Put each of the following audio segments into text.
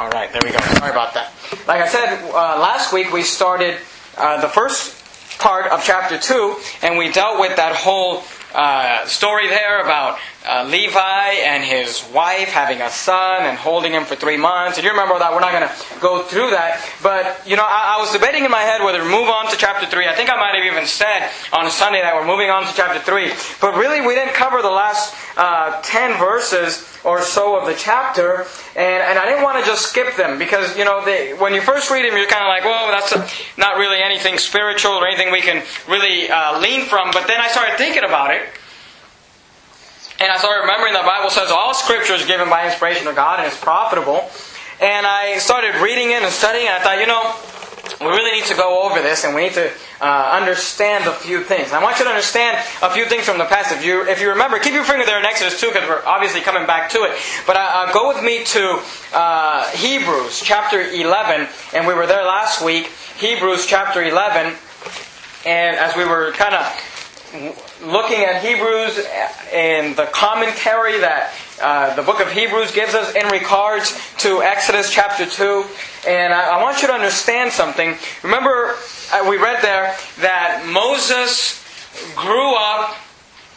All right, there we go. Sorry about that. Like I said uh, last week, we started uh, the first part of chapter 2, and we dealt with that whole uh, story there about uh, Levi and his wife having a son and holding him for three months. And you remember that. We're not going to go through that. But, you know, I, I, was debating in my head whether to move on to chapter 3. I think I might have even said on Sunday that we're moving on to chapter 3. But really, we didn't cover the last uh, 10 verses or so of the chapter. And, and I didn't want to just skip them because, you know, they, when you first read them, you're kind of like, well, that's a, not really anything spiritual or anything we can really uh, lean from. But then I started thinking about it. And I started remembering the Bible says all scripture is given by inspiration of God and is profitable. And I started reading it and studying, and I thought, you know, we really need to go over this and we need to uh, understand a few things. And I want you to understand a few things from the past. If you, if you remember, keep your finger there in Exodus 2 because we're obviously coming back to it. But uh, uh, go with me to uh, Hebrews chapter 11, and we were there last week. Hebrews chapter 11, and as we were kind of looking at Hebrews and the commentary that uh, the book of Hebrews gives us in regards to Exodus chapter 2. And I, I want you to understand something. Remember, uh, we read there that Moses grew up,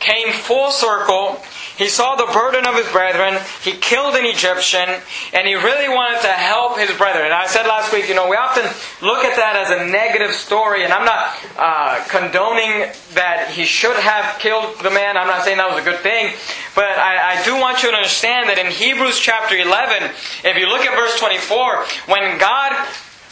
came full circle, he saw the burden of his brethren. He killed an Egyptian, and he really wanted to help his brethren. And I said last week, you know, we often look at that as a negative story, and I'm not uh, condoning that he should have killed the man. I'm not saying that was a good thing, but I, I do want you to understand that in Hebrews chapter 11, if you look at verse 24, when God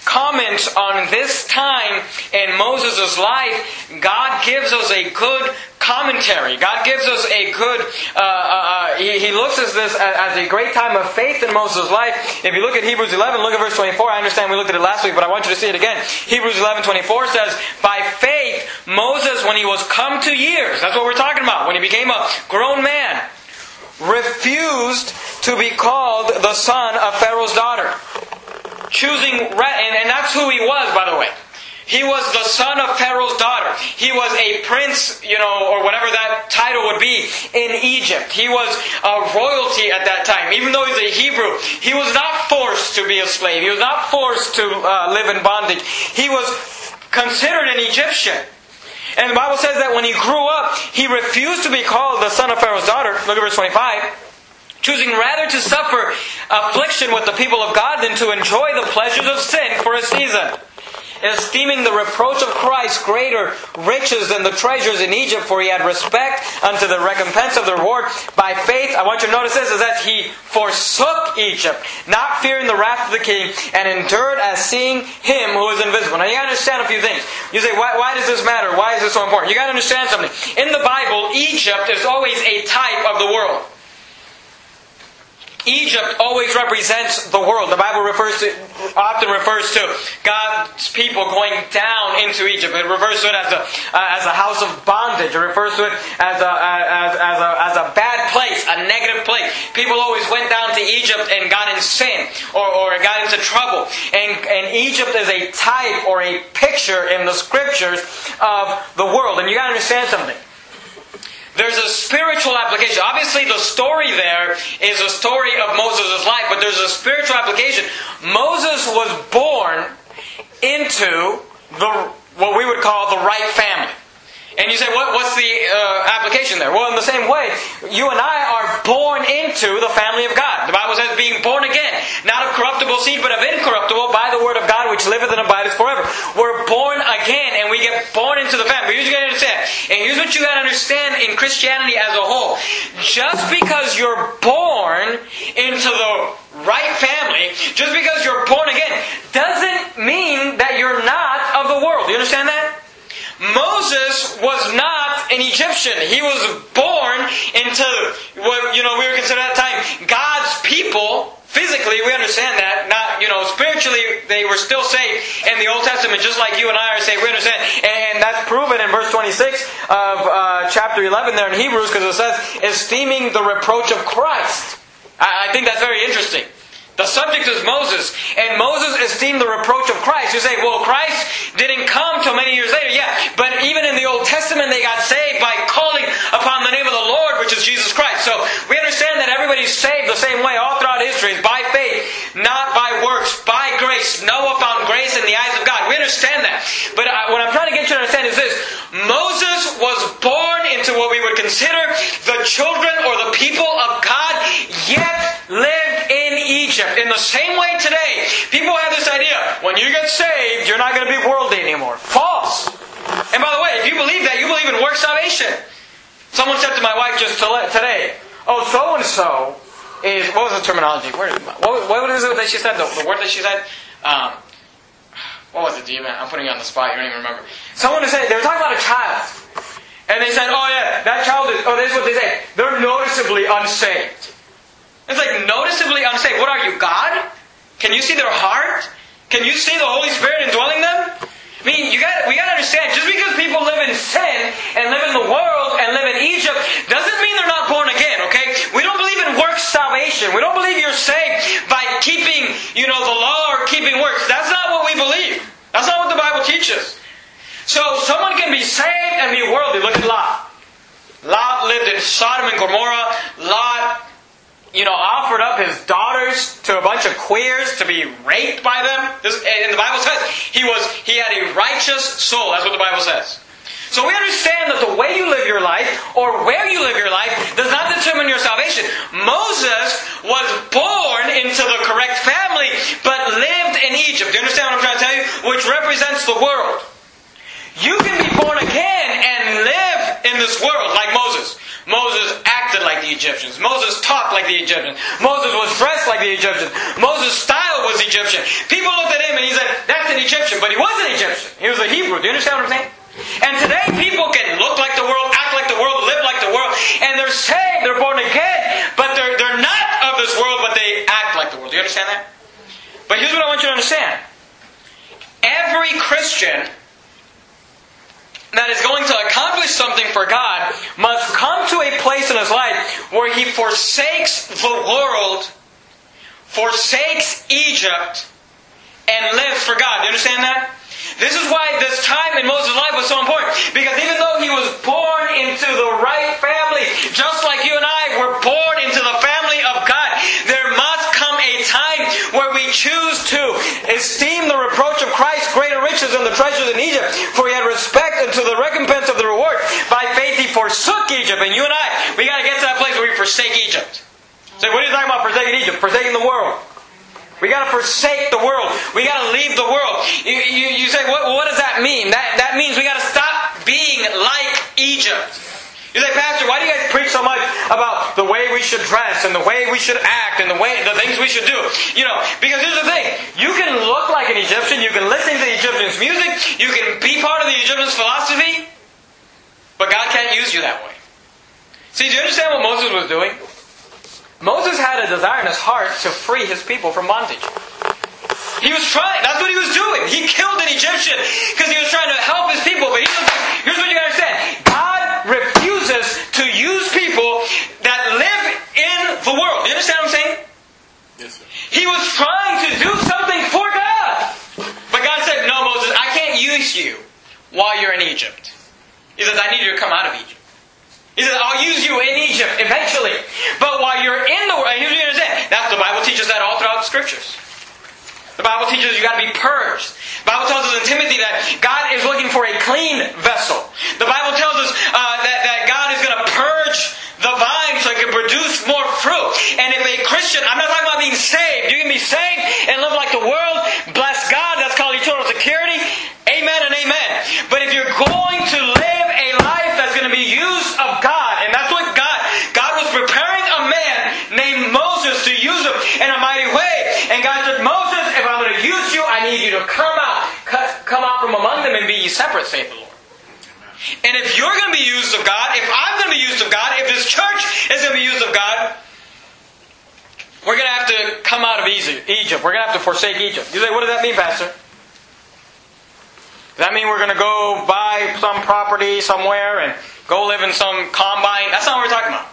comments on this time in Moses' life, God gives us a good commentary. God gives us a good, uh, uh, uh he, he, looks at this as, a great time of faith in Moses' life. If you look at Hebrews 11, look at verse 24. I understand we looked at it last week, but I want you to see it again. Hebrews 11, 24 says, By faith, Moses, when he was come to years, that's what we're talking about, when he became a grown man, refused to be called the son of Pharaoh's daughter choosing, and, that's who he was, by the way. He was the son of Pharaoh's daughter. He was a prince, you know, or whatever that title would be in Egypt. He was a royalty at that time. Even though he's a Hebrew, he was not forced to be a slave. He was not forced to uh, live in bondage. He was considered an Egyptian. And the Bible says that when he grew up, he refused to be called the son of Pharaoh's daughter. Look at verse 25 choosing rather to suffer affliction with the people of God than to enjoy the pleasures of sin for a season. Esteeming the reproach of Christ greater riches than the treasures in Egypt, for he had respect unto the recompense of the reward. By faith, I want you to notice this, is that he forsook Egypt, not fearing the wrath of the king, and endured as seeing him who is invisible. Now you gotta understand a few things. You say, why, why does this matter? Why is this so important? You gotta understand something. In the Bible, Egypt is always a type of the world. Egypt always represents the world. The Bible refers to, often refers to God's people going down into Egypt. It refers to it as a, uh, as a house of bondage. It refers to it as a, as, as, a, as a bad place, a negative place. People always went down to Egypt and got in sin or, or got into trouble. And, and Egypt is a type or a picture in the scriptures of the world. And you gotta understand something. There's a spiritual application. Obviously, the story there is a story of Moses' life, but there's a spiritual application. Moses was born into the what we would call the right family. And you say, what, what's the uh, application there? Well, in the same way, you and I are born into the family of God. The Bible says being born again, not of corruptible seed, but of incorruptible by the word of God which liveth and abideth forever. We're born again and we get born into the family. Here's what you gotta understand. And here's what you gotta understand in Christianity as a whole. Just because you're born into the right family, just because you're born again, doesn't mean that you're not of the world. You understand that? Moses was not an Egyptian. He was born into what you know we were considered at that time God's people. Physically, we understand that. Not you know spiritually, they were still saved in the Old Testament, just like you and I are saved. We understand, and that's proven in verse 26 of uh, chapter 11 there in Hebrews, because it says, "Esteeming the reproach of Christ." I, I think that's very interesting. The subject is Moses, and Moses esteemed the reproach of Christ. You say, well, Christ didn't come till many years later. Yeah, but even in the Old Testament, they got saved by calling upon the name of the Lord, which is Jesus Christ. So we understand that everybody's saved the same way all throughout history is by faith, not by works, by grace. Noah found grace in the eyes of God. We understand that. But uh, what I'm trying to get you to understand is this Moses was born into what we would consider the children or the people of God. Yeah in the same way today, people have this idea when you get saved, you're not going to be worldly anymore. False. And by the way, if you believe that, you believe in work salvation. Someone said to my wife just today, oh, so and so is, what was the terminology? Where, what, what was it that she said? The, the word that she said? Um, what was it, you, I'm putting you on the spot, you don't even remember. Someone said, they were talking about a child. And they said, oh yeah, that child is, oh, this is what they say. They're noticeably unsaved. It's like, noticeably unsaved. What are you, God? Can you see their heart? Can you see the Holy Spirit indwelling them? I mean, you got we got to understand. Just because people live in sin and live in the world and live in Egypt doesn't mean they're not born again. Okay, we don't believe in works salvation. We don't believe you're saved by keeping, you know, the law or keeping works. That's not what we believe. That's not what the Bible teaches. So someone can be saved and be worldly. Look at Lot. Lot lived in Sodom and Gomorrah. Lot you know, offered up his daughters to a bunch of queers to be raped by them. This, and the Bible says he was he had a righteous soul. That's what the Bible says. So we understand that the way you live your life or where you live your life does not determine your salvation. Moses was born into the correct family, but lived in Egypt. Do you understand what I'm trying to tell you? Which represents the world. You can be born again and live in this world like Moses. Moses acted like the Egyptians. Moses talked like the Egyptians. Moses was dressed like the Egyptians. Moses' style was Egyptian. People looked at him and he said, that's an Egyptian, but he wasn't Egyptian. He was a Hebrew. Do you understand what I'm saying? And today people can look like the world, act like the world, live like the world, and they're saved, they're born again, but they're, they're not of this world, but they act like the world. Do you understand that? But here's what I want you to understand. Every Christian that is going to accomplish something for God must come to a place in his life where he forsakes the world, forsakes Egypt, and lives for God. Do you understand that? This is why this time in Moses' life was so important. Because even though he was born into the right family, just like you and I were born into the family of God, there must come a time where we choose to esteem the reproach of Christ greater riches than the treasures in Egypt. For he had respect unto the recompense of the reward. By faith he forsook Egypt. And you and I, we got to get to that place where we forsake Egypt. So what are you talking about forsaking Egypt? Forsaking the world. We got to forsake the world. We got to leave the world. You, you, you say, what, what, does that mean? That, that means we got to stop being like Egypt. You say, Pastor, why do you guys preach so much about the way we should dress and the way we should act and the way the things we should do? You know, because here's the thing: you can look like an Egyptian, you can listen to the Egyptian's music, you can be part of the Egyptian's philosophy, but God can't use you that way. See, do you understand what Moses was doing? Moses had a desire in his heart to free his people from bondage. He was trying. That's what he was doing. He killed an Egyptian because he was trying to help his people. But here's, here's what you gotta understand. God refuses to use people that live in the world. You understand what I'm saying? Yes, sir. He was trying to do something for God. But God said, No, Moses, I can't use you while you're in Egypt. He says, I need you to come out of Egypt. He says, I'll use you in Egypt eventually. But while you're in the world, here's what you understand. That's the Bible teaches that all throughout the scriptures. The Bible teaches you got to be purged. The Bible tells us in Timothy that God is looking for a clean vessel. The Bible tells us uh, that, that God is going to purge the vine so it can produce more fruit. And if a Christian, I'm not talking about being saved. You can be saved and live like the world. Bless God. That's called eternal security. Amen and amen. But if you're going to live a life that's going to be used of God, and that's what God, God was preparing a man named Moses to use him in a mighty way. And God said, Moses, if I'm going to use you, I need you to come out, come out from among them and be ye separate, saith the Lord. And if you're going to be used of God, if I'm going to be used of God, if this church is going to be used of God, we're going to have to come out of Egypt. We're going to have to forsake Egypt. You say, what does that mean, Pastor? Does that mean we're going to go buy some property somewhere and go live in some combine? That's not what we're talking about.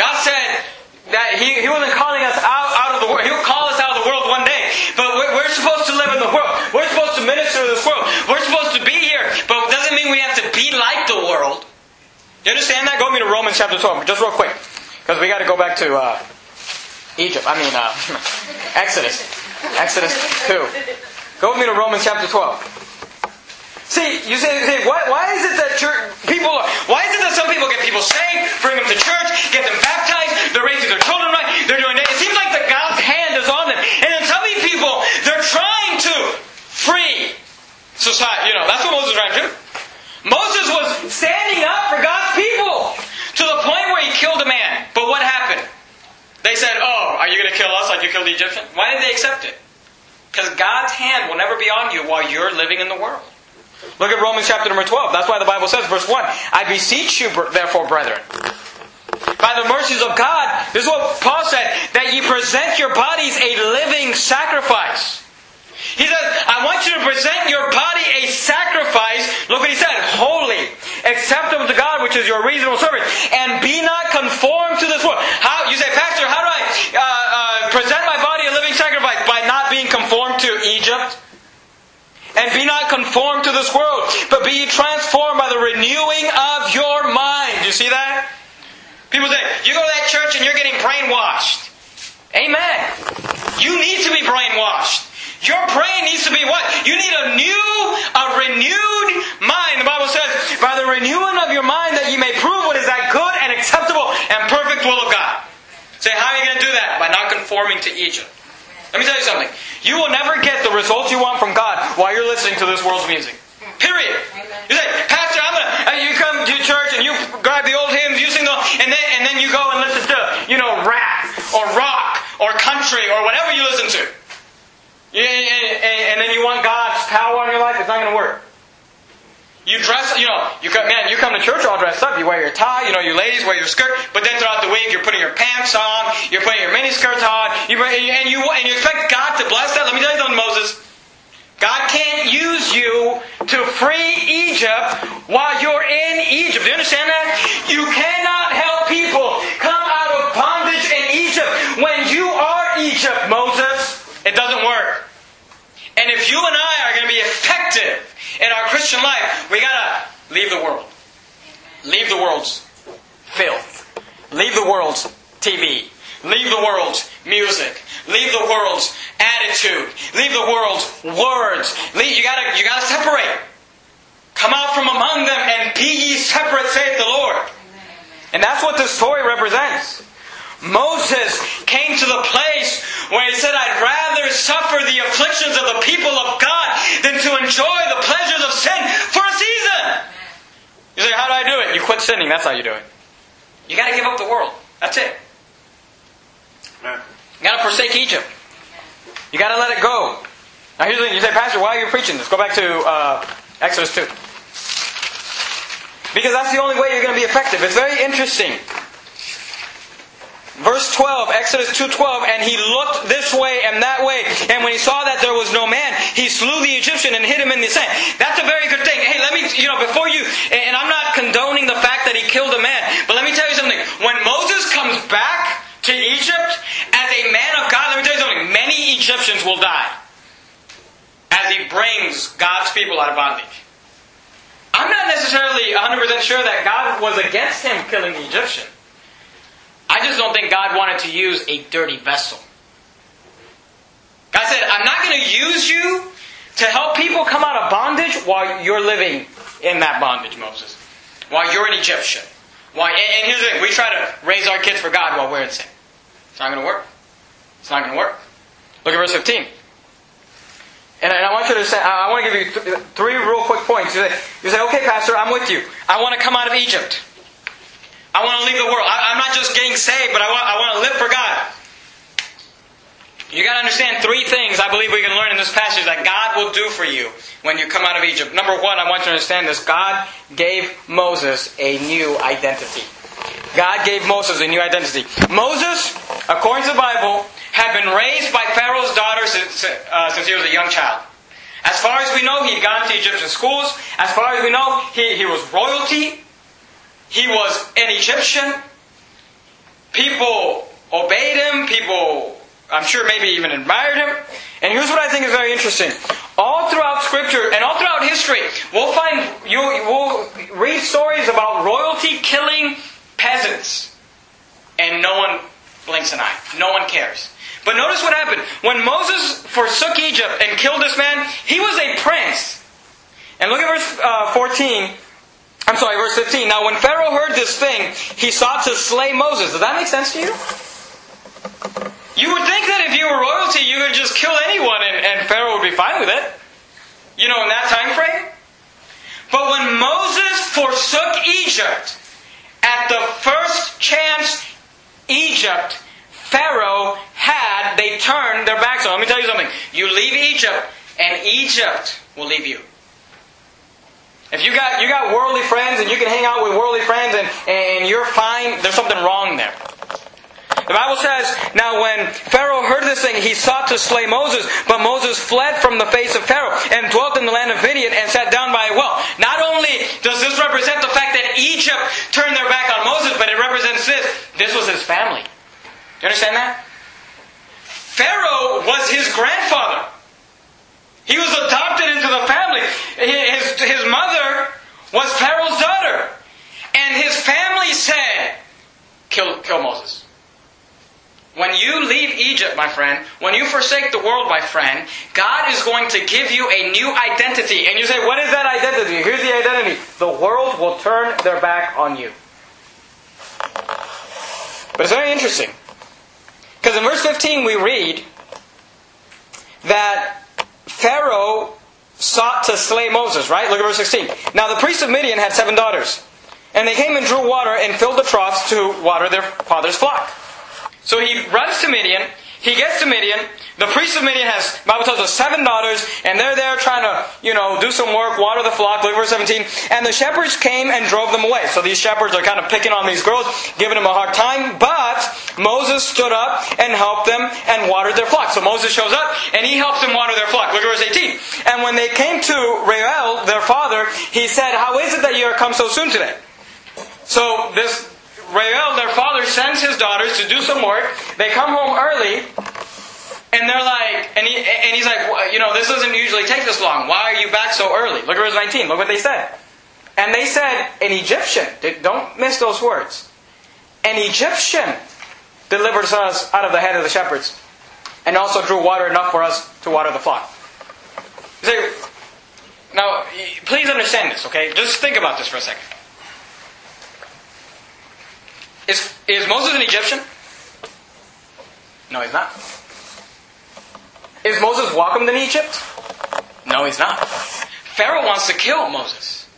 God said that He, he wasn't calling us out, out of the world. He'll call us out of the world one day. But we're, we're supposed to live in the world. We're supposed to minister to this world. We're supposed to be here. But it doesn't mean we have to be like the world. You understand that? Go with me to Romans chapter 12, just real quick. Because we got to go back to uh, Egypt. I mean, uh, Exodus. Exodus 2. Go with me to Romans chapter 12. See, you say, say why, why is it that church, people, why is it that some people get people saved, bring them to church, get them baptized, they're raising their children right, they're doing that. It seems like the God's hand is on them. And then some people, they're trying to free society. You know, that's what Moses was trying to do. Moses was standing up for God's people to the point where he killed a man. But what happened? They said, Oh, are you going to kill us like you killed the Egyptian? Why did they accept it? Because God's hand will never be on you while you're living in the world. Look at Romans chapter number 12. That's why the Bible says, verse 1 I beseech you, therefore, brethren, by the mercies of God, this is what Paul said, that ye present your bodies a living sacrifice. He says, I want you to present your body a sacrifice. Look what he said, holy, acceptable to God, which is your reasonable service, and be not conformed to this world. How you say, Pastor? How do I uh, uh, present my body a living sacrifice by not being conformed to Egypt? And be not conformed to this world, but be transformed by the renewing of your mind. You see that? People say, you go to that church and you're getting brainwashed. Amen. You need to be brainwashed. Your brain needs to be what? You need a new, a renewed mind. The Bible says, the renewing of your mind that you may prove what is that good and acceptable and perfect will of God. Say, how are you going to do that? By not conforming to Egypt. Let me tell you something. You will never get the results you want from God while you're listening to this world's music. Period. You say, Pastor, I'm gonna. Uh, you come to church and you grab the old hymns, you sing the, and then and then you go and listen to you know rap or rock or country or whatever you listen to. Yeah, and, and then you want God's power on your life. It's not going to work. You dress, you know, you come, man, you come to church all dressed up. You wear your tie, you know, you ladies wear your skirt, but then throughout the week you're putting your pants on, you're putting your mini skirts on, you, and you and you expect God to bless that. Let me tell you something, Moses. God can't use you to free Egypt while you're in Egypt. Do you understand that? You cannot help people come out of bondage in Egypt when you are Egypt, Moses. It doesn't work. And if you and I are going to be effective in our Christian life, we gotta leave the world. Leave the world's filth. Leave the world's TV. Leave the world's music. Leave the world's attitude. Leave the world's words. Leave, you gotta, you gotta separate. Come out from among them and be ye separate, saith the Lord. And that's what this story represents. Moses came to the place where he said, I'd rather suffer the afflictions of the people of God than to enjoy the pleasures of sin for a season. You say, How do I do it? You quit sinning. That's how you do it. You got to give up the world. That's it. You got to forsake Egypt. You got to let it go. Now, here's the thing. You say, Pastor, why are you preaching this? Go back to uh, Exodus 2. Because that's the only way you're going to be effective. It's very interesting. Verse 12, Exodus 2.12, and he looked this way and that way, and when he saw that there was no man, he slew the Egyptian and hid him in the sand. That's a very good thing. Hey, let me, you know, before you, and I'm not condoning the fact that he killed a man, but let me tell you something. When Moses comes back to Egypt as a man of God, let me tell you something. Many Egyptians will die as he brings God's people out of bondage. I'm not necessarily 100% sure that God was against him killing the Egyptian. I just don't think God wanted to use a dirty vessel. God said, I'm not going to use you to help people come out of bondage while you're living in that bondage, Moses. While you're an Egyptian. While, and here's the thing we try to raise our kids for God while we're in sin. It's not going to work. It's not going to work. Look at verse 15. And I want you to say, I want to give you three real quick points. You say, okay, Pastor, I'm with you. I want to come out of Egypt. I want to leave the world. I, am not just getting saved, but I want, I want to live for God. You got to understand three things I believe we can learn in this passage that God will do for you when you come out of Egypt. Number one, I want you to understand this. God gave Moses a new identity. God gave Moses a new identity. Moses, according to the Bible, had been raised by Pharaoh's daughter since, uh, since he was a young child. As far as we know, he'd gone to Egyptian schools. As far as we know, he, he was royalty. He was an Egyptian. People obeyed him. People, I'm sure, maybe even admired him. And here's what I think is very interesting. All throughout Scripture and all throughout history, we'll find you will read stories about royalty killing peasants, and no one blinks an eye. No one cares. But notice what happened when Moses forsook Egypt and killed this man. He was a prince. And look at verse uh, 14. I'm sorry, verse 15. Now, when Pharaoh heard this thing, he sought to slay Moses. Does that make sense to you? You would think that if you were royalty, you could just kill anyone and, and Pharaoh would be fine with it. You know, in that time frame. But when Moses forsook Egypt, at the first chance Egypt, Pharaoh had, they turned their backs on. Let me tell you something. You leave Egypt, and Egypt will leave you. If you got you got worldly friends and you can hang out with worldly friends and, and you're fine, there's something wrong there. The Bible says, Now when Pharaoh heard this thing, he sought to slay Moses, but Moses fled from the face of Pharaoh and dwelt in the land of Midian and sat down by a well. Not only does this represent the fact that Egypt turned their back on Moses, but it represents this. This was his family. Do you understand that? Pharaoh was his grandfather. He was adopted into the family. His, his mother was Pharaoh's daughter. And his family said, kill, kill Moses. When you leave Egypt, my friend, when you forsake the world, my friend, God is going to give you a new identity. And you say, what is that identity? Here's the identity. The world will turn their back on you. But it's very interesting. Because in verse 15 we read that Pharaoh sought to slay Moses, right? Look at verse 16. Now the priests of Midian had seven daughters. And they came and drew water and filled the troughs to water their father's flock. So he runs to Midian. He gets to Midian. The priest of Midian has, Bible tells us, seven daughters, and they're there trying to, you know, do some work, water the flock. Look at verse 17. And the shepherds came and drove them away. So these shepherds are kind of picking on these girls, giving them a hard time. But Moses stood up and helped them and watered their flock. So Moses shows up and he helps them water their flock. Look at verse 18. And when they came to Reuel, their father, he said, How is it that you are come so soon today? So this Reuel, their father, sends his daughters to do some work. They come home early, and they're like, and, he, and he's like, well, you know, this doesn't usually take this long. Why are you back so early? Look at verse 19. Look what they said. And they said, an Egyptian, don't miss those words. An Egyptian delivered us out of the hand of the shepherds, and also drew water enough for us to water the flock. Now, please understand this, okay? Just think about this for a second. Is, is Moses an Egyptian? No, he's not. Is Moses welcomed in Egypt? No, he's not. Pharaoh wants to kill Moses.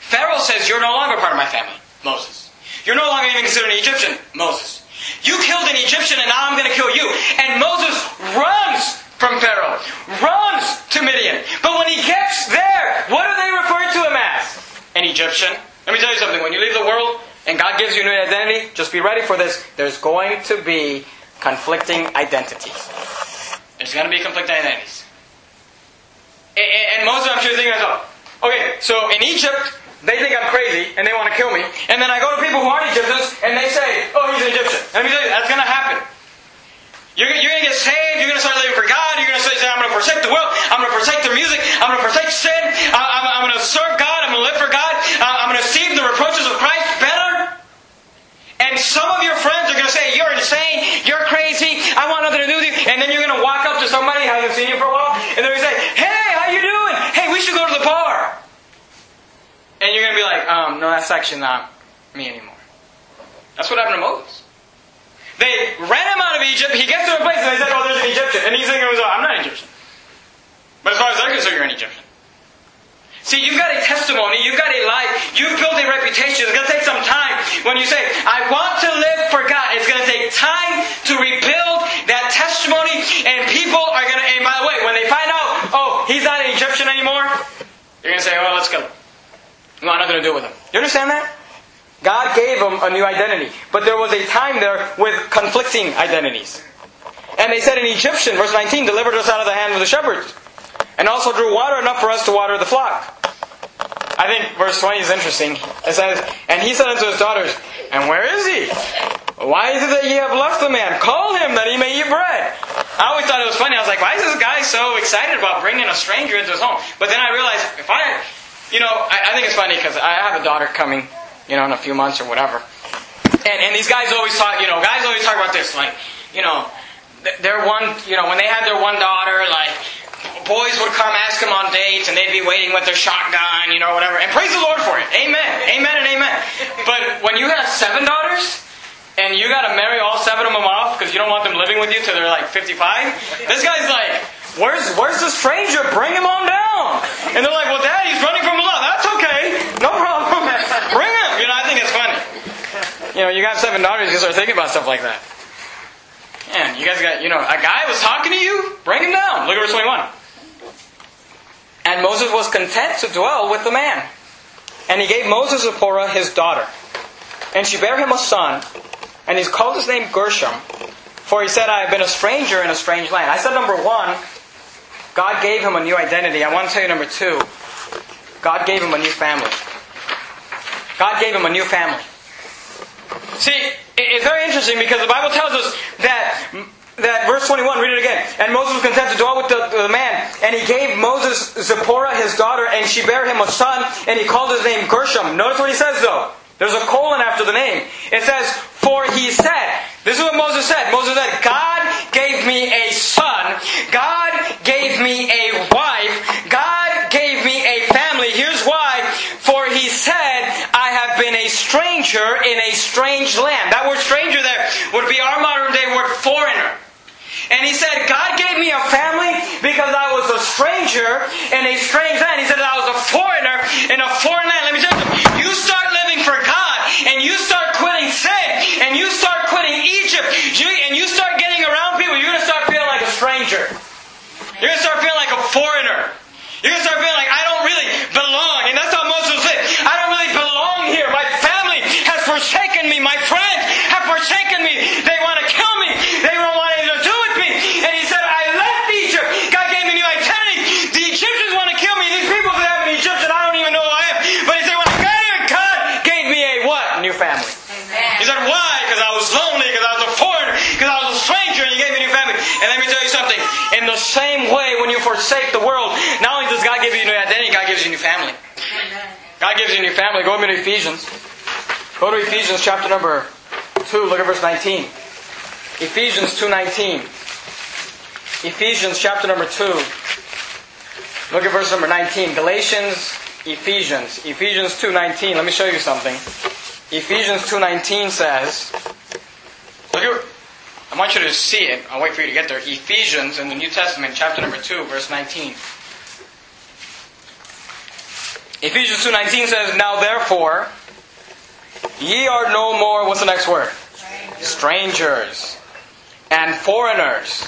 Pharaoh says, You're no longer part of my family, Moses. You're no longer even considered an Egyptian, Moses. You killed an Egyptian and now I'm going to kill you. And Moses runs from Pharaoh, runs to Midian. But when he gets there, what do they refer to him as? An Egyptian. Let me tell you something. When you leave the world and God gives you a new identity, just be ready for this. There's going to be conflicting identities. There's going to be conflicting identities. And, Moses, I'm sure, thinking myself, okay, so in Egypt, they think I'm crazy and they want to kill me. And then I go to people who aren't Egyptians and they say, oh, he's an Egyptian. Let me tell you, that's going to happen. You're, you're going to get saved. You're going to start living for God. You're going to say, I'm going to forsake the world. I'm going to forsake the music. I'm going to forsake sin. I, I'm going to serve God. I'm going to live for God. I'm going to receive the reproaches of Christ better. And some of your friends are going to say, You're insane. You're crazy. I want nothing to do with you. And then you're going to walk up to somebody hasn't seen you for a while. And they're going to say, Hey, how you doing? Hey, we should go to the bar. And you're going to be like, um, No, that's actually not me anymore. That's what happened to Moses. They ran him out of Egypt. He gets to a place and they said, Oh, there's an Egyptian. And he's thinking, I'm not an Egyptian. But as far as they're concerned, you're an Egyptian. See, you've got a testimony, you've got a life, you've built a reputation. It's going to take some time. When you say, I want to live for God, it's going to take time to rebuild that testimony, and people are going to, and by the way, when they find out, oh, he's not an Egyptian anymore, you're going to say, oh, let's go. We want nothing to do with him. You understand that? God gave him a new identity. But there was a time there with conflicting identities. And they said an Egyptian, verse 19, delivered us out of the hand of the shepherds and also drew water enough for us to water the flock. I think verse 20 is interesting. It says, And he said unto his daughters, And where is he? Why is it that ye have left the man? Call him that he may eat bread. I always thought it was funny. I was like, why is this guy so excited about bringing a stranger into his home? But then I realized, if I, you know, I, I think it's funny because I have a daughter coming, you know, in a few months or whatever. And, and these guys always talk, you know, guys always talk about this, like, you know, they're one, you know, when they had their one daughter, like, boys would come ask him on dates, and they'd be waiting with their shotgun, you know, whatever. And praise the Lord for it. Amen. Amen and amen. But when you have seven daughters, and you got to marry all seven of them off because you don't want them living with you till they're like 55, this guy's like, Where's where's the stranger? Bring him on down. And they're like, Well, Dad, he's running from law. That's okay. No problem. Bring him. You know, I think it's funny. You know, you got seven daughters, you start thinking about stuff like that. Man, you guys got, you know, a guy was talking to you, bring him down. Look at verse 21. And Moses was content to dwell with the man. And he gave Moses Zipporah his daughter. And she bare him a son, and he called his name Gershom, for he said, I have been a stranger in a strange land. I said number one, God gave him a new identity. I want to tell you number two, God gave him a new family. God gave him a new family. See, it's very interesting because the Bible tells us that that verse 21, read it again. And Moses was content to dwell with the, the, man. And he gave Moses Zipporah his daughter, and she bare him a son, and he called his name Gershom. Notice what he says though. There's a colon after the name. It says, For he said, this is what Moses said. Moses said, God gave me a son. God gave me a wife. God gave me a family. Here's why. For he said, I have been a stranger in a strange land. That word stranger there would be our modern day word foreigner. And he said, God gave me a family because I was a stranger in a strange land. He said I was a foreigner in a foreign land. Let me tell you, you start living for God and you start quitting sin and you start quitting Egypt and you start getting around people, you're going to start feeling like a stranger. You're going to start feeling like a foreigner. You're going to start feeling like I don't really belong. And that's how Moses said, I don't really belong here. My family has forsaken me. My friends have forsaken me. They want to kill me. They don't want anything to do with me. And he said, I left Egypt. God gave me new identity. The Egyptians want to kill me. These people that have an Egyptian, I don't even know who I am. But he said, when I got here, God gave me a what? New family. Amen. He said, why? Because I was lonely, because I was a foreigner, because I was a stranger, and he gave me a new family. And let me tell you something. In the same way, when you forsake the world, not only does God give you a new identity, God gives you a new family. God gives you a new family. Go to Ephesians. Go to Ephesians chapter number 2. Look at verse 19. Ephesians 2.19. Ephesians chapter number 2. Look at verse number 19. Galatians, Ephesians. Ephesians 2.19. Let me show you something. Ephesians 2.19 says, look at, I want you to see it. I'll wait for you to get there. Ephesians in the New Testament, chapter number 2, verse 19. Ephesians 2.19 says, Now therefore, ye are no more, what's the next word? Strangers and foreigners,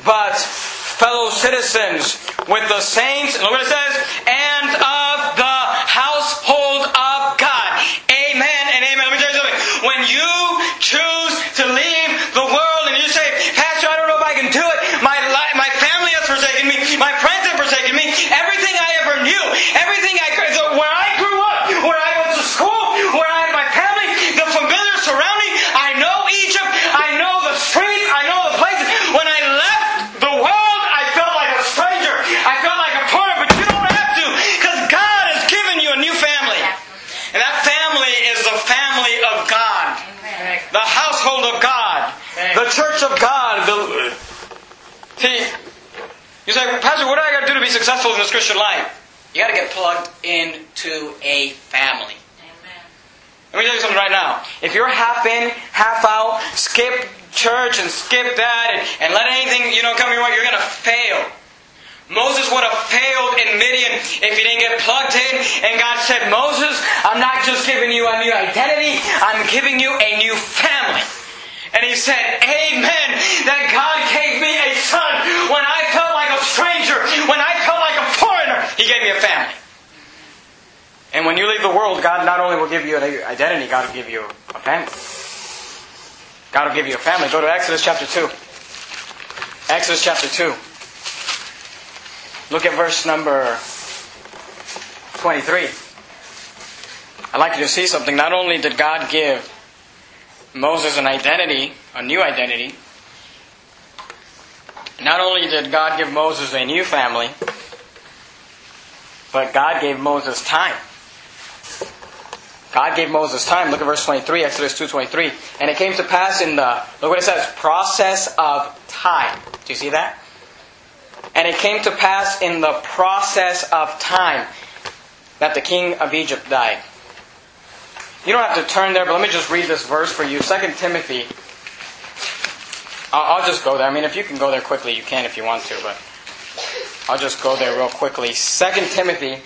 but fellow citizens with the saints, look what it says, and of the household of God. Amen and amen. Let me tell you something. When you choose to leave the world and you say, Pastor, I don't know if I can do it. My life, my family has forsaken me. My friends have forsaken me. Everything I ever knew, everything I where I grew up, where I went to school, where I had my family, the familiar surrounding. I know Egypt. I know the streets. I know the places. When I left the world, I felt like a stranger. I felt like a foreigner. But you don't have to, because God has given you a new family, and that family is the family of God, the household of God, the church of God. The, see, you say, Pastor, what do I got to do to be successful in this Christian life? You got to get plugged into a family. Amen. Let me tell you something right now. If you're half in, half out, skip church and skip that, and, and let anything you know come your way, you're going to fail. Moses would have failed in Midian if he didn't get plugged in. And God said, Moses, I'm not just giving you a new identity, I'm giving you a new family. And he said, Amen, that God gave me a son when I felt like a stranger, when I felt like a foreigner. He gave me a family. And when you leave the world, God not only will give you an identity, God will give you a family. God will give you a family. Go to Exodus chapter 2. Exodus chapter 2. Look at verse number 23. I'd like you to see something. Not only did God give Moses an identity, a new identity, not only did God give Moses a new family, but God gave Moses time. God gave Moses time. Look at verse 23, Exodus 2.23. And it came to pass in the, look what it says, process of time. Do you see that? And it came to pass in the process of time that the king of Egypt died. You don't have to turn there, but let me just read this verse for you. 2 Timothy. I'll, I'll just go there. I mean, if you can go there quickly, you can if you want to, but I'll just go there real quickly. 2 Timothy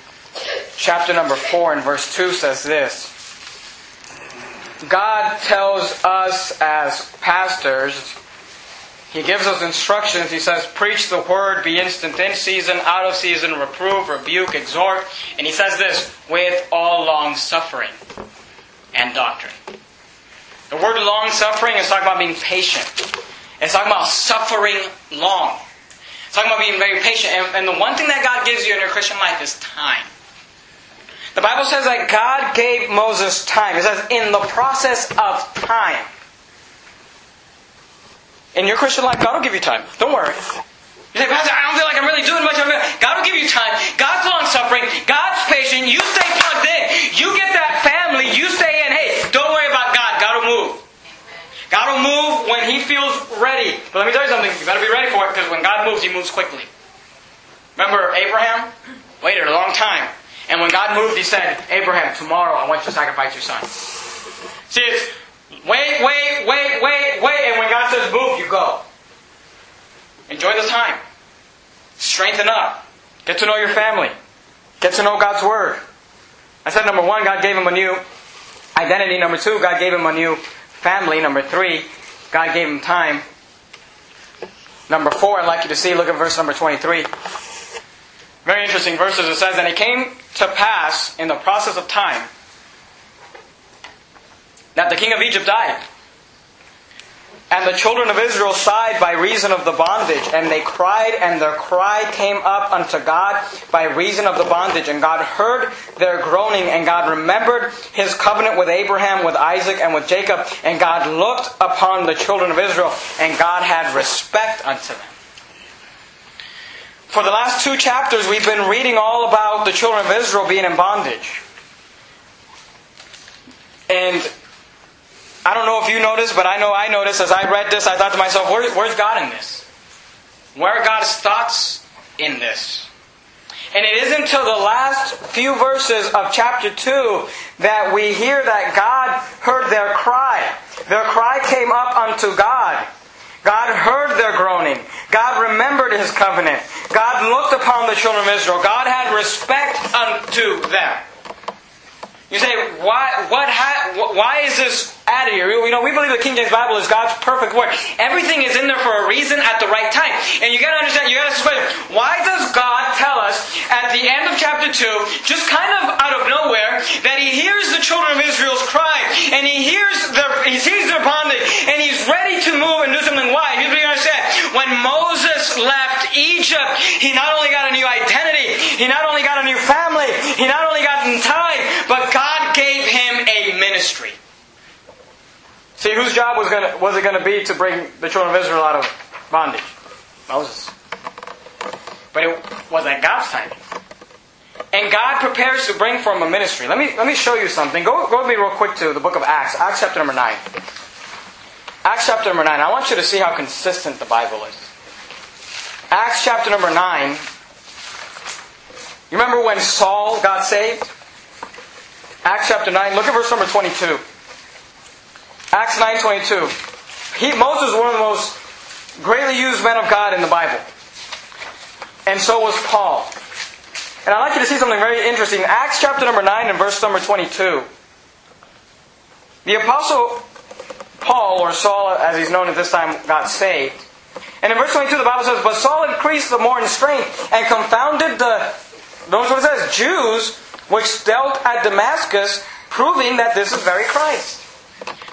chapter number 4 and verse 2 says this. God tells us as pastors, He gives us instructions. He says, Preach the word, be instant in season, out of season, reprove, rebuke, exhort. And He says this, with all long suffering and doctrine. The word long suffering is talking about being patient. It's talking about suffering long. It's talking about being very patient. And, and the one thing that God gives you in your Christian life is time. The Bible says that God gave Moses time. It says, in the process of time. In your Christian life, God will give you time. Don't worry. You say, Pastor, I don't feel like I'm really doing much. God will give you time. God's long suffering. God's patient. You stay plugged in. You get that family. You stay in. Hey, don't worry about God. God will move. God will move when He feels ready. But let me tell you something. You better be ready for it because when God moves, He moves quickly. Remember Abraham? Waited a long time. And when God moved, He said, Abraham, tomorrow I want you to sacrifice your son. See, it's wait, wait, wait, wait, wait. And when God says move, you go. Enjoy the time. Strengthen up. Get to know your family. Get to know God's Word. I said number one, God gave him a new identity. Number two, God gave him a new family. Number three, God gave him time. Number four, I'd like you to see, look at verse number 23. Very interesting verses. It says, And it came to pass in the process of time that the king of Egypt died. And the children of Israel sighed by reason of the bondage, and they cried, and their cry came up unto God by reason of the bondage. And God heard their groaning, and God remembered his covenant with Abraham, with Isaac, and with Jacob. And God looked upon the children of Israel, and God had respect unto them. For the last two chapters, we've been reading all about the children of Israel being in bondage. And I don't know if you noticed, but I know I noticed as I read this, I thought to myself, Where, where's God in this? Where are God's thoughts in this? And it isn't until the last few verses of chapter 2 that we hear that God heard their cry. Their cry came up unto God. God heard their groaning. God remembered his covenant. God looked upon the children of Israel. God had respect unto them. You say, why, what, why is this added here? You know, we believe the King James Bible is God's perfect word. Everything is in there for a reason at the right time. And you gotta understand, you gotta ask question, why does God tell us at the end of chapter 2, just kind of out of nowhere, that He hears the children of Israel's cry, and He hears their, He sees their bondage, and He's ready to move and do something. Why? Here's what you understand. When Moses left Egypt, he not only got a new identity, he not only got a new family, he not only got in time, but God gave him a ministry. See, whose job was, gonna, was it going to be to bring the children of Israel out of bondage? Moses. But it was at God's timing. And God prepares to bring form a ministry. Let me, let me show you something. Go, go with me real quick to the book of Acts, Acts chapter number 9. Acts chapter number 9. I want you to see how consistent the Bible is. Acts chapter number 9. You remember when Saul got saved? Acts chapter 9. Look at verse number 22. Acts 9.22. He, Moses was one of the most greatly used men of God in the Bible. And so was Paul. And I'd like you to see something very interesting. Acts chapter number 9 and verse number 22. The apostle Paul, or Saul as he's known at this time, got saved. And in verse 22 the Bible says, But Saul increased the more in strength and confounded the, notice what it says, Jews which dealt at Damascus, proving that this is very Christ.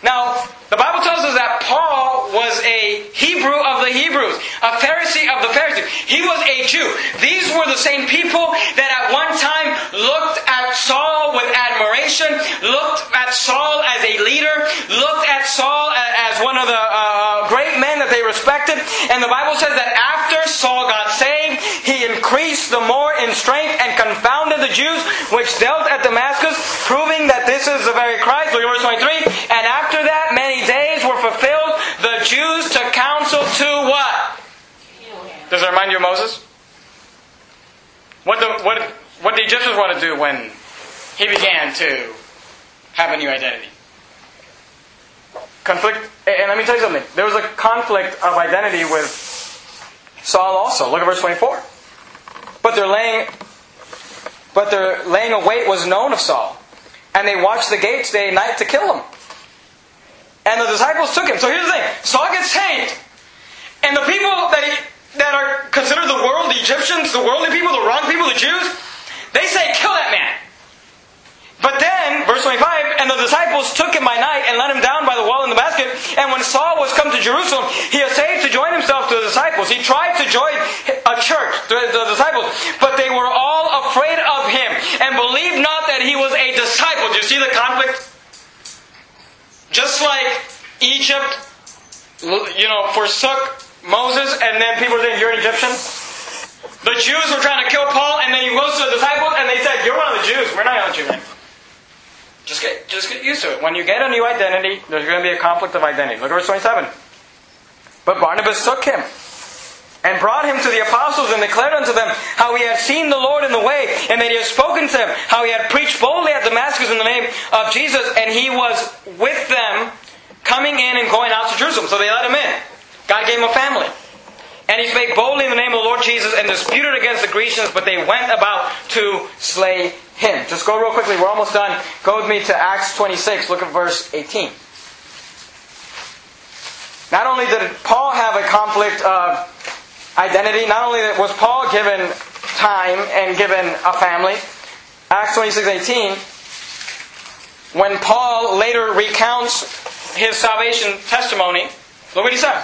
Now, the Bible tells us that Paul was a Hebrew of the Hebrews, a Pharisee of the Pharisees. He was a Jew. These were the same people that at one time looked at Saul with admiration, looked at Saul as a leader, looked at Saul as one of the uh, great men that they respected. And the Bible says that after Saul got saved, he increased the more in strength and confounded the Jews which dealt at Damascus, proving that this is the very Christ. Look at verse 23. And after that, many days were fulfilled, the Jews took counsel to what? Does it remind you of Moses? What, the, what, what the Egyptians want to do when he began to have a new identity? Conflict, and let me tell you something. There was a conflict of identity with Saul also. Look at verse 24. But their laying, but their laying a wait was known of Saul, and they watched the gates day and night to kill him. And the disciples took him. So here's the thing: Saul gets saved, and the people that he, that are considered the world, the Egyptians, the worldly people, the wrong people, the Jews, they say, "Kill that man." But then, verse 25, and the disciples took him by night and let him down by the wall in the basket. And when Saul was come to Jerusalem, he essayed to join himself to the disciples. He tried to join a church, the, the disciples, but they were all afraid of him and believed not that he was a disciple. Do you see the conflict? Just like Egypt, you know, forsook Moses, and then people were saying, You're an Egyptian. The Jews were trying to kill Paul, and then he goes to the disciples, and they said, You're one of the Jews. We're not to you, man. Just get, just get used to it. When you get a new identity, there's going to be a conflict of identity. Look at verse 27. But Barnabas took him and brought him to the apostles and declared unto them how he had seen the Lord in the way and that he had spoken to them, how he had preached boldly at Damascus in the name of Jesus, and he was with them coming in and going out to Jerusalem. So they let him in. God gave him a family. And he spake boldly in the name of the Lord Jesus and disputed against the Grecians, but they went about to slay him. Just go real quickly. We're almost done. Go with me to Acts 26. Look at verse 18. Not only did Paul have a conflict of identity, not only was Paul given time and given a family, Acts 26 18, when Paul later recounts his salvation testimony, look what he says.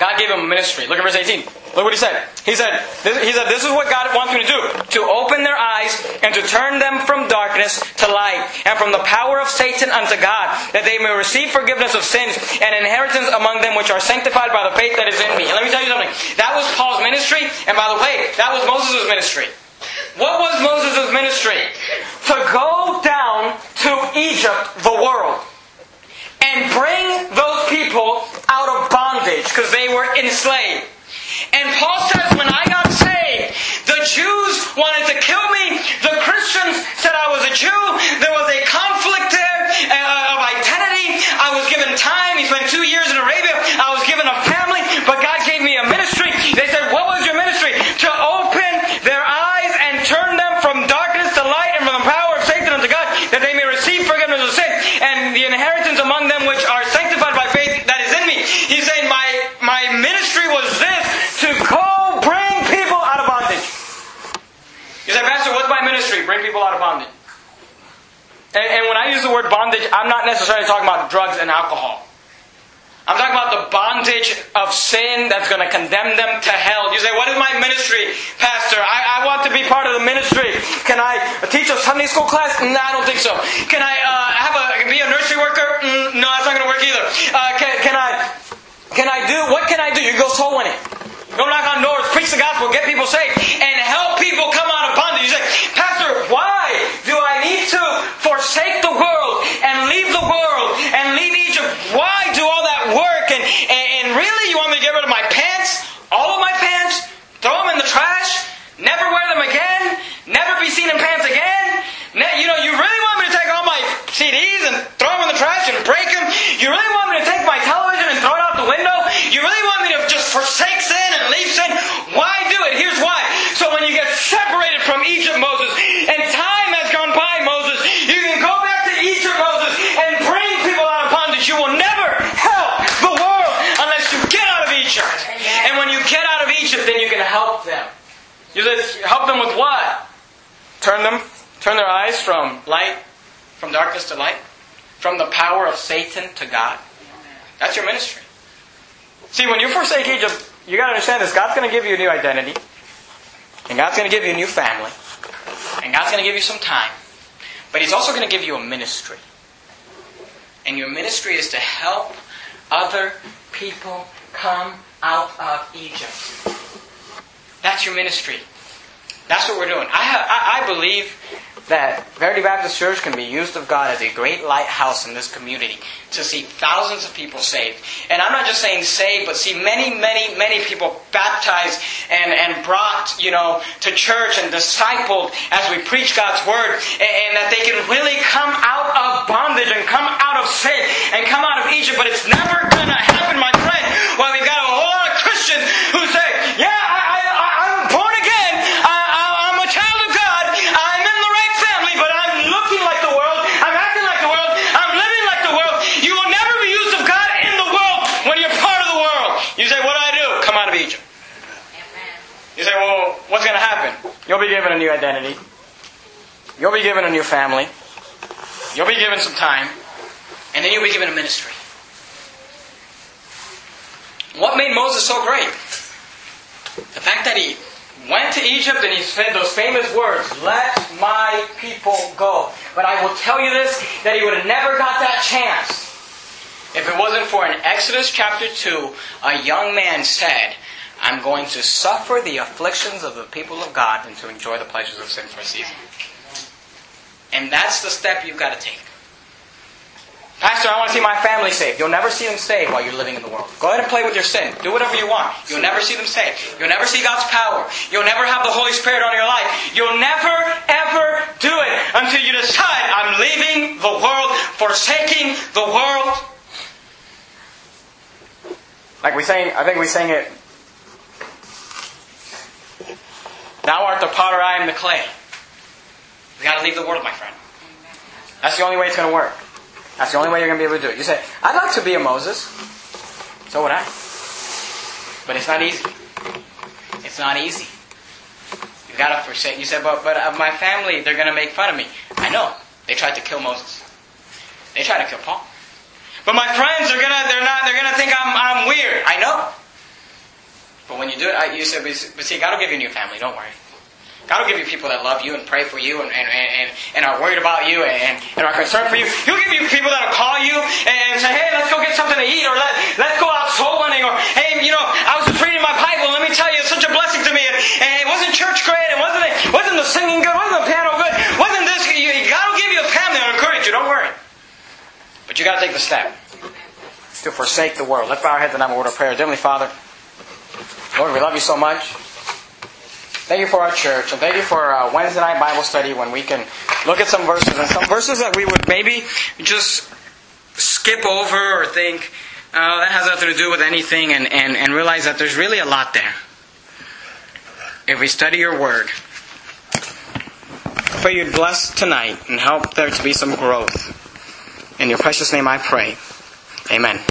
God gave him a ministry. Look at verse 18. Look what he said. He said, this, he said, this is what God wants me to do. To open their eyes and to turn them from darkness to light and from the power of Satan unto God, that they may receive forgiveness of sins and inheritance among them which are sanctified by the faith that is in me. And let me tell you something. That was Paul's ministry. And by the way, that was Moses' ministry. What was Moses' ministry? To go down to Egypt, the world and bring those people out of bondage because they were enslaved. And Paul says, when I got saved, the Jews wanted to kill me. The Christians said I was a Jew. There was a conflict there uh, of identity. I was given time. He spent two years in Arabia. I was given a family, but God gave me a ministry. They said, what was your ministry? To open their eyes and turn them from darkness to light and from the power of Satan unto God, that they may receive forgiveness of sin and the inheritance among them which are sanctified by faith that is in me. He's saying, my, my ministry was this, to go bring people out of bondage. You say, Pastor, what's my ministry? Bring people out of bondage. And, and when I use the word bondage, I'm not necessarily talking about drugs and alcohol. I'm talking about the bondage of sin that's going to condemn them to hell. You say, What is my ministry, Pastor? I, I want to be part of the ministry. Can I teach a Sunday school class? No, I don't think so. Can I uh, have a be a nursery worker? Mm, no, that's not going to work either. Uh, can, can I can I do what can I do? You go soul winning. Go knock on doors, preach the gospel, get people saved, and help people come bondage. You say, Pastor, why do I need to forsake the world and leave the world and leave Egypt? Why do all that work? And, and, and really, you want me to get rid of my pants? All of my pants? Throw them in the trash? Never wear them again? Never be seen in pants again? Ne- you know, you really want me to take all my CDs and throw them in the trash and break them? You really want me to take my television and throw it out the window? You really want me to just forsake sin and leave sin? Why do it? Here's why. So when you get separated from Egypt, Moses, and time has gone by, Moses, you can go back to Egypt, Moses, and bring people out of bondage. You will never help the world unless you get out of Egypt. And when you get out of Egypt, then you can help them. You just help them with what? Turn them, turn their eyes from light, from darkness to light, from the power of Satan to God. That's your ministry. See, when you forsake Egypt, you got to understand this. God's going to give you a new identity, and God's going to give you a new family, and God's going to give you some time, but He's also going to give you a ministry. And your ministry is to help other people come out of Egypt. That's your ministry. That's what we're doing. I, have, I, I believe that Verity Baptist Church can be used of God as a great lighthouse in this community to see thousands of people saved. And I'm not just saying saved, but see many, many, many people baptized and, and brought, you know, to church and discipled as we preach God's Word. And, and that they can really come out of bondage and come out of sin and come out of Egypt. But it's never going to happen, my friend, while we've got a whole lot of Christians who say, yeah, I, I, I- I'm born again. I, I, I'm a child of God. I'm in the right family, but I'm looking like the world. I'm acting like the world. I'm living like the world. You will never be used of God in the world when you're part of the world. You say, what do I do? Come out of Egypt. You say, well, what's going to happen? You'll be given a new identity. You'll be given a new family. You'll be given some time. And then you'll be given a ministry. What made Moses so great? The fact that he went to Egypt and he said those famous words, Let my people go. But I will tell you this, that he would have never got that chance if it wasn't for in Exodus chapter 2, a young man said, I'm going to suffer the afflictions of the people of God and to enjoy the pleasures of sin for a season. And that's the step you've got to take. Pastor, I want to see my family saved. You'll never see them saved while you're living in the world. Go ahead and play with your sin. Do whatever you want. You'll never see them saved. You'll never see God's power. You'll never have the Holy Spirit on your life. You'll never, ever do it until you decide, I'm leaving the world, forsaking the world. Like we sang, I think we sang it. Thou art the potter, I am the clay. We got to leave the world, my friend. That's the only way it's going to work. That's the only way you're going to be able to do it. You say, I'd like to be a Moses. So would I. But it's not easy. It's not easy. You've got to forsake. You said, but, but uh, my family, they're going to make fun of me. I know. They tried to kill Moses. They tried to kill Paul. But my friends, they're gonna, they're not, they're gonna think I'm, I'm weird. I know. But when you do it, I, you said, but see, God will give you a new family. Don't worry. God will give you people that love you and pray for you and, and, and, and are worried about you and, and are concerned for you. He'll give you people that will call you and say, hey, let's go get something to eat or let, let's go out soul winning or, hey, you know, I was just reading my Bible. Let me tell you, it's such a blessing to me. And, and it wasn't church great and wasn't it, wasn't the singing good, wasn't the piano good, wasn't this, God will give you a family that will encourage you. Don't worry. But you got to take the step to forsake the world. Let's bow our heads and have a word of prayer. Heavenly Father, Lord, we love you so much. Thank you for our church, and thank you for uh, Wednesday night Bible study when we can look at some verses and some verses that we would maybe just skip over or think uh, that has nothing to do with anything, and, and, and realize that there's really a lot there. If we study your word, I pray you'd bless tonight and help there to be some growth. In your precious name I pray. Amen.